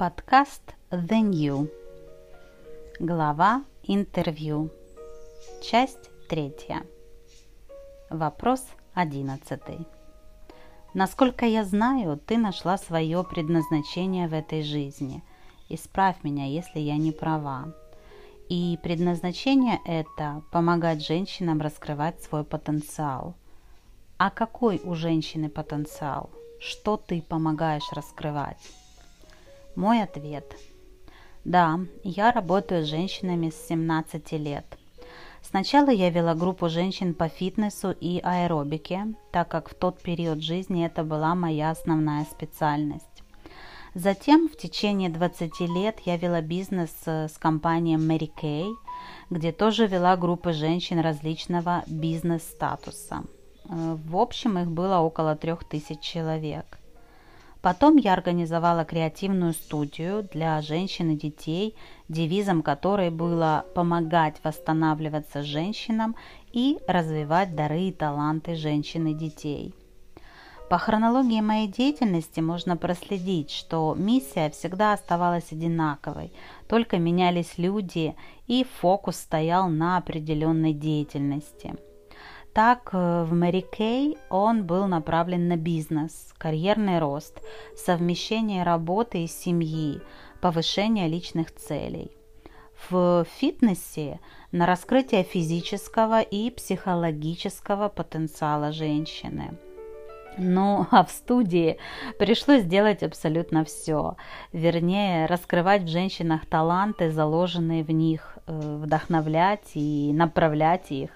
Подкаст The New. Глава интервью. Часть третья. Вопрос одиннадцатый. Насколько я знаю, ты нашла свое предназначение в этой жизни. Исправь меня, если я не права. И предназначение это помогать женщинам раскрывать свой потенциал. А какой у женщины потенциал? Что ты помогаешь раскрывать? Мой ответ. Да, я работаю с женщинами с 17 лет. Сначала я вела группу женщин по фитнесу и аэробике, так как в тот период жизни это была моя основная специальность. Затем в течение 20 лет я вела бизнес э, с компанией Mary Kay, где тоже вела группы женщин различного бизнес-статуса. Э, в общем, их было около трех тысяч человек. Потом я организовала креативную студию для женщин и детей, девизом которой было помогать восстанавливаться женщинам и развивать дары и таланты женщин и детей. По хронологии моей деятельности можно проследить, что миссия всегда оставалась одинаковой, только менялись люди и фокус стоял на определенной деятельности – так, э, в Мэри Кей он был направлен на бизнес, карьерный рост, совмещение работы и семьи, повышение личных целей. В фитнесе на раскрытие физического и психологического потенциала женщины. Ну, а в студии пришлось сделать абсолютно все. Вернее, раскрывать в женщинах таланты, заложенные в них, э, вдохновлять и направлять их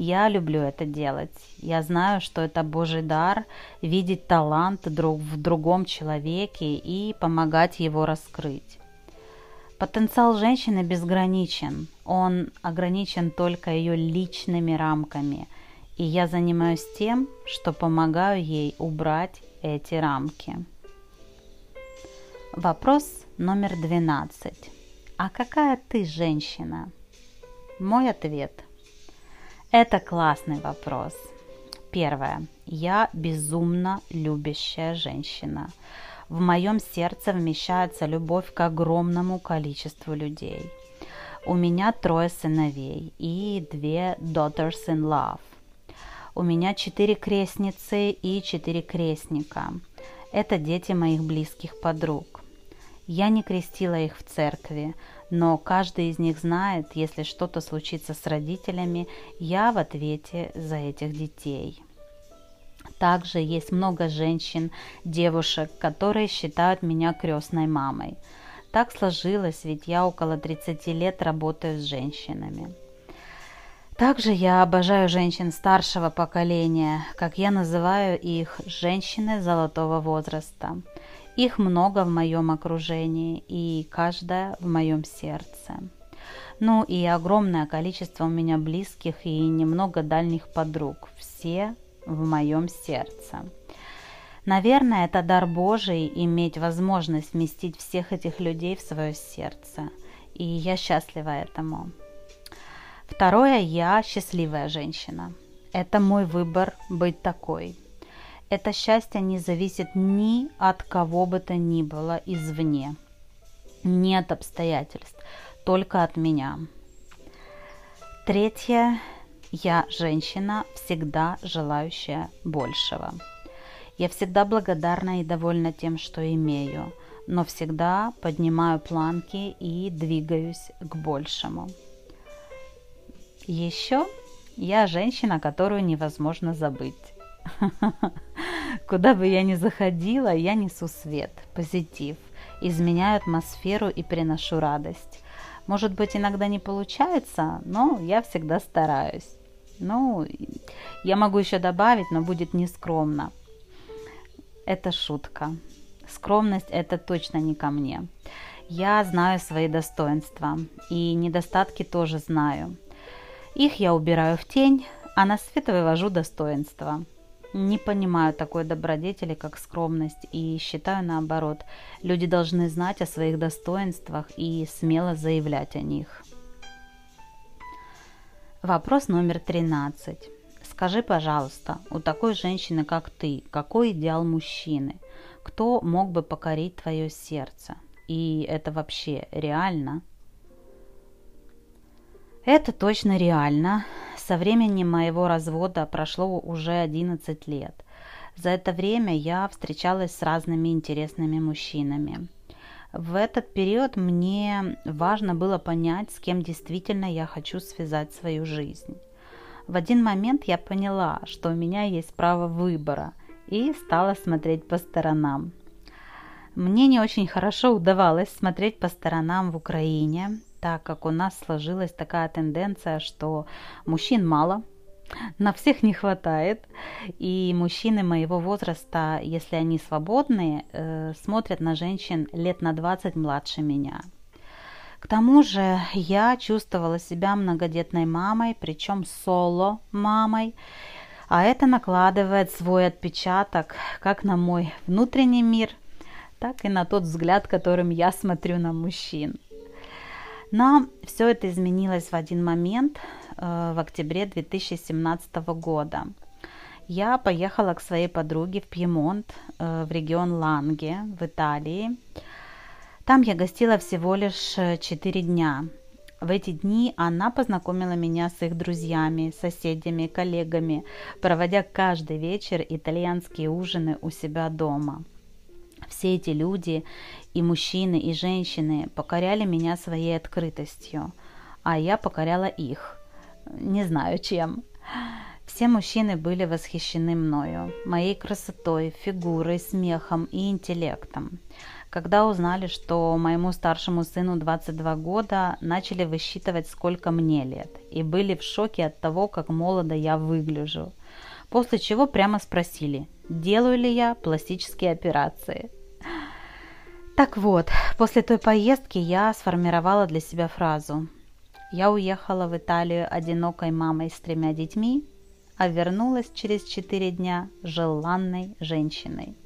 я люблю это делать. Я знаю, что это Божий дар видеть талант друг в другом человеке и помогать его раскрыть. Потенциал женщины безграничен. Он ограничен только ее личными рамками. И я занимаюсь тем, что помогаю ей убрать эти рамки. Вопрос номер 12. А какая ты женщина? Мой ответ – это классный вопрос. Первое. Я безумно любящая женщина. В моем сердце вмещается любовь к огромному количеству людей. У меня трое сыновей и две daughters in love. У меня четыре крестницы и четыре крестника. Это дети моих близких подруг. Я не крестила их в церкви, но каждый из них знает, если что-то случится с родителями, я в ответе за этих детей. Также есть много женщин, девушек, которые считают меня крестной мамой. Так сложилось, ведь я около 30 лет работаю с женщинами. Также я обожаю женщин старшего поколения, как я называю их женщины золотого возраста. Их много в моем окружении и каждая в моем сердце. Ну и огромное количество у меня близких и немного дальних подруг. Все в моем сердце. Наверное, это дар Божий иметь возможность вместить всех этих людей в свое сердце. И я счастлива этому. Второе, я счастливая женщина. Это мой выбор быть такой – это счастье не зависит ни от кого бы то ни было извне, ни от обстоятельств, только от меня. Третье. Я женщина, всегда желающая большего. Я всегда благодарна и довольна тем, что имею, но всегда поднимаю планки и двигаюсь к большему. Еще я женщина, которую невозможно забыть. Куда бы я ни заходила, я несу свет, позитив, изменяю атмосферу и приношу радость. Может быть, иногда не получается, но я всегда стараюсь. Ну, я могу еще добавить, но будет нескромно. Это шутка. Скромность это точно не ко мне. Я знаю свои достоинства и недостатки тоже знаю. Их я убираю в тень, а на свет вывожу достоинства. Не понимаю такой добродетели, как скромность, и считаю наоборот, люди должны знать о своих достоинствах и смело заявлять о них. Вопрос номер 13. Скажи, пожалуйста, у такой женщины, как ты, какой идеал мужчины? Кто мог бы покорить твое сердце? И это вообще реально? Это точно реально. Со времени моего развода прошло уже 11 лет. За это время я встречалась с разными интересными мужчинами. В этот период мне важно было понять, с кем действительно я хочу связать свою жизнь. В один момент я поняла, что у меня есть право выбора и стала смотреть по сторонам. Мне не очень хорошо удавалось смотреть по сторонам в Украине, так как у нас сложилась такая тенденция, что мужчин мало, на всех не хватает, и мужчины моего возраста, если они свободные, э, смотрят на женщин лет на 20 младше меня. К тому же я чувствовала себя многодетной мамой, причем соло-мамой, а это накладывает свой отпечаток как на мой внутренний мир, так и на тот взгляд, которым я смотрю на мужчин. Но все это изменилось в один момент, э, в октябре 2017 года. Я поехала к своей подруге в Пьемонт, э, в регион Ланге, в Италии. Там я гостила всего лишь 4 дня. В эти дни она познакомила меня с их друзьями, соседями, коллегами, проводя каждый вечер итальянские ужины у себя дома. Все эти люди, и мужчины, и женщины, покоряли меня своей открытостью, а я покоряла их. Не знаю чем. Все мужчины были восхищены мною, моей красотой, фигурой, смехом и интеллектом. Когда узнали, что моему старшему сыну 22 года, начали высчитывать, сколько мне лет, и были в шоке от того, как молодо я выгляжу. После чего прямо спросили, делаю ли я пластические операции. Так вот, после той поездки я сформировала для себя фразу. Я уехала в Италию одинокой мамой с тремя детьми, а вернулась через четыре дня желанной женщиной.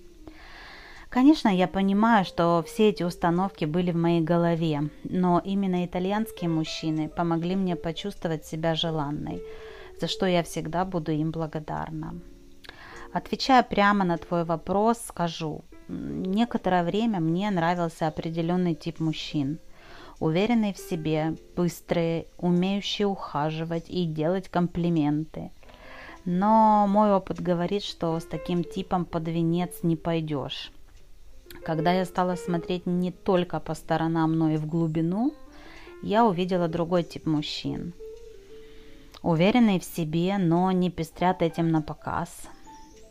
Конечно, я понимаю, что все эти установки были в моей голове, но именно итальянские мужчины помогли мне почувствовать себя желанной, за что я всегда буду им благодарна. Отвечая прямо на твой вопрос, скажу, некоторое время мне нравился определенный тип мужчин. Уверенные в себе, быстрые, умеющие ухаживать и делать комплименты. Но мой опыт говорит, что с таким типом под венец не пойдешь. Когда я стала смотреть не только по сторонам, но и в глубину, я увидела другой тип мужчин. Уверенные в себе, но не пестрят этим на показ.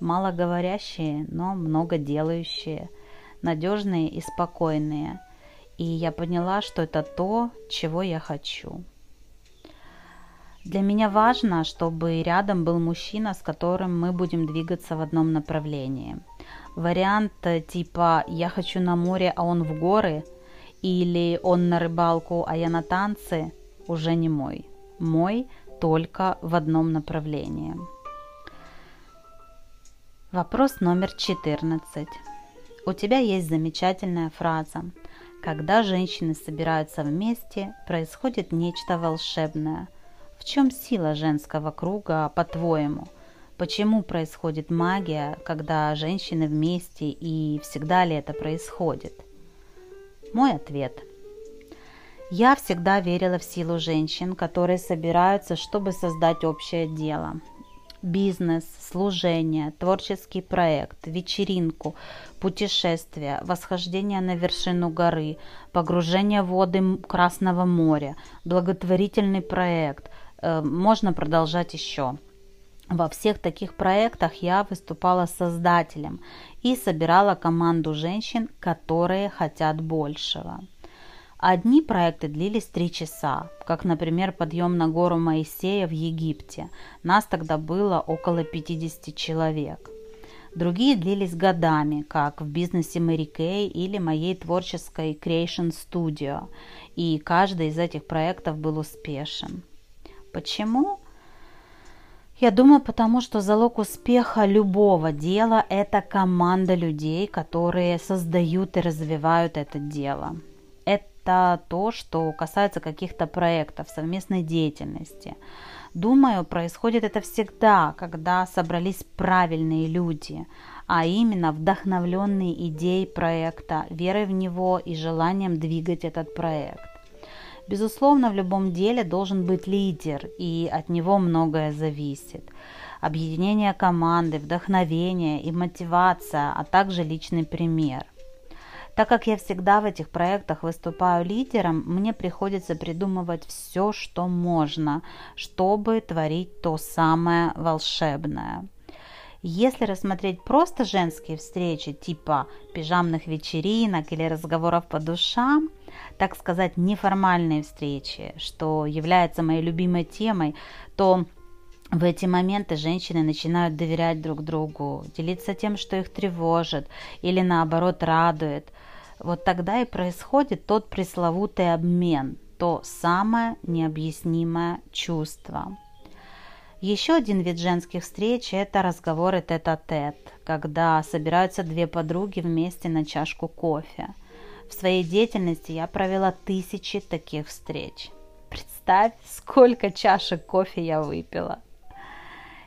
Малоговорящие, но много делающие. Надежные и спокойные. И я поняла, что это то, чего я хочу. Для меня важно, чтобы рядом был мужчина, с которым мы будем двигаться в одном направлении – Вариант э, типа «я хочу на море, а он в горы» или «он на рыбалку, а я на танцы» уже не мой. Мой только в одном направлении. Вопрос номер 14. У тебя есть замечательная фраза. Когда женщины собираются вместе, происходит нечто волшебное. В чем сила женского круга, по-твоему – Почему происходит магия, когда женщины вместе и всегда ли это происходит? Мой ответ. Я всегда верила в силу женщин, которые собираются, чтобы создать общее дело. Бизнес, служение, творческий проект, вечеринку, путешествие, восхождение на вершину горы, погружение в воды Красного моря, благотворительный проект. Э, можно продолжать еще. Во всех таких проектах я выступала создателем и собирала команду женщин, которые хотят большего. Одни проекты длились три часа, как, например, подъем на гору Моисея в Египте. Нас тогда было около 50 человек. Другие длились годами, как в бизнесе Мэри Кей или моей творческой Creation Studio, и каждый из этих проектов был успешен. Почему? Я думаю, потому что залог успеха любого дела – это команда людей, которые создают и развивают это дело. Это то, что касается каких-то проектов, совместной деятельности. Думаю, происходит это всегда, когда собрались правильные люди, а именно вдохновленные идеей проекта, верой в него и желанием двигать этот проект. Безусловно, в любом деле должен быть лидер, и от него многое зависит. Объединение команды, вдохновение и мотивация, а также личный пример. Так как я всегда в этих проектах выступаю лидером, мне приходится придумывать все, что можно, чтобы творить то самое волшебное. Если рассмотреть просто женские встречи типа пижамных вечеринок или разговоров по душам, так сказать, неформальные встречи, что является моей любимой темой, то в эти моменты женщины начинают доверять друг другу, делиться тем, что их тревожит или наоборот радует – вот тогда и происходит тот пресловутый обмен, то самое необъяснимое чувство. Еще один вид женских встреч – это разговоры тет-а-тет, когда собираются две подруги вместе на чашку кофе. В своей деятельности я провела тысячи таких встреч. Представь, сколько чашек кофе я выпила.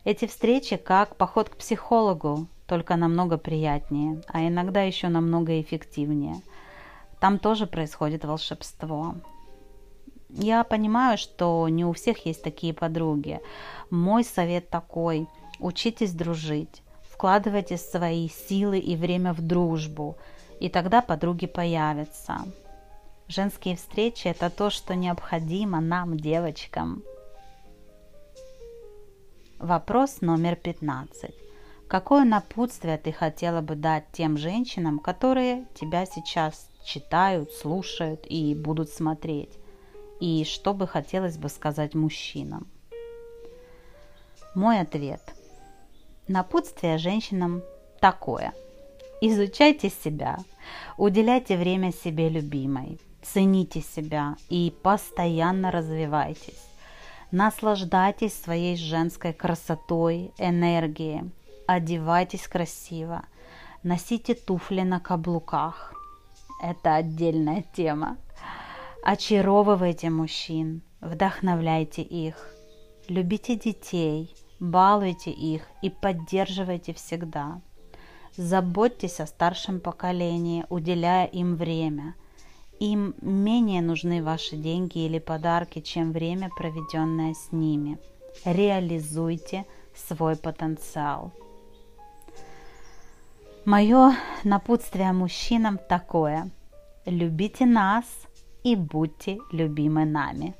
Эти встречи как поход к психологу, только намного приятнее, а иногда еще намного эффективнее. Там тоже происходит волшебство. Я понимаю, что не у всех есть такие подруги. Мой совет такой. Учитесь дружить. Вкладывайте свои силы и время в дружбу. И тогда подруги появятся. Женские встречи – это то, что необходимо нам, девочкам. Вопрос номер 15. Какое напутствие ты хотела бы дать тем женщинам, которые тебя сейчас читают, слушают и будут смотреть? И что бы хотелось бы сказать мужчинам? Мой ответ. Напутствие женщинам такое. Изучайте себя, уделяйте время себе любимой, цените себя и постоянно развивайтесь. Наслаждайтесь своей женской красотой, энергией, одевайтесь красиво, носите туфли на каблуках. Это отдельная тема. Очаровывайте мужчин, вдохновляйте их, любите детей, балуйте их и поддерживайте всегда. Заботьтесь о старшем поколении, уделяя им время. Им менее нужны ваши деньги или подарки, чем время, проведенное с ними. Реализуйте свой потенциал. Мое напутствие мужчинам такое. Любите нас и будьте любимы нами.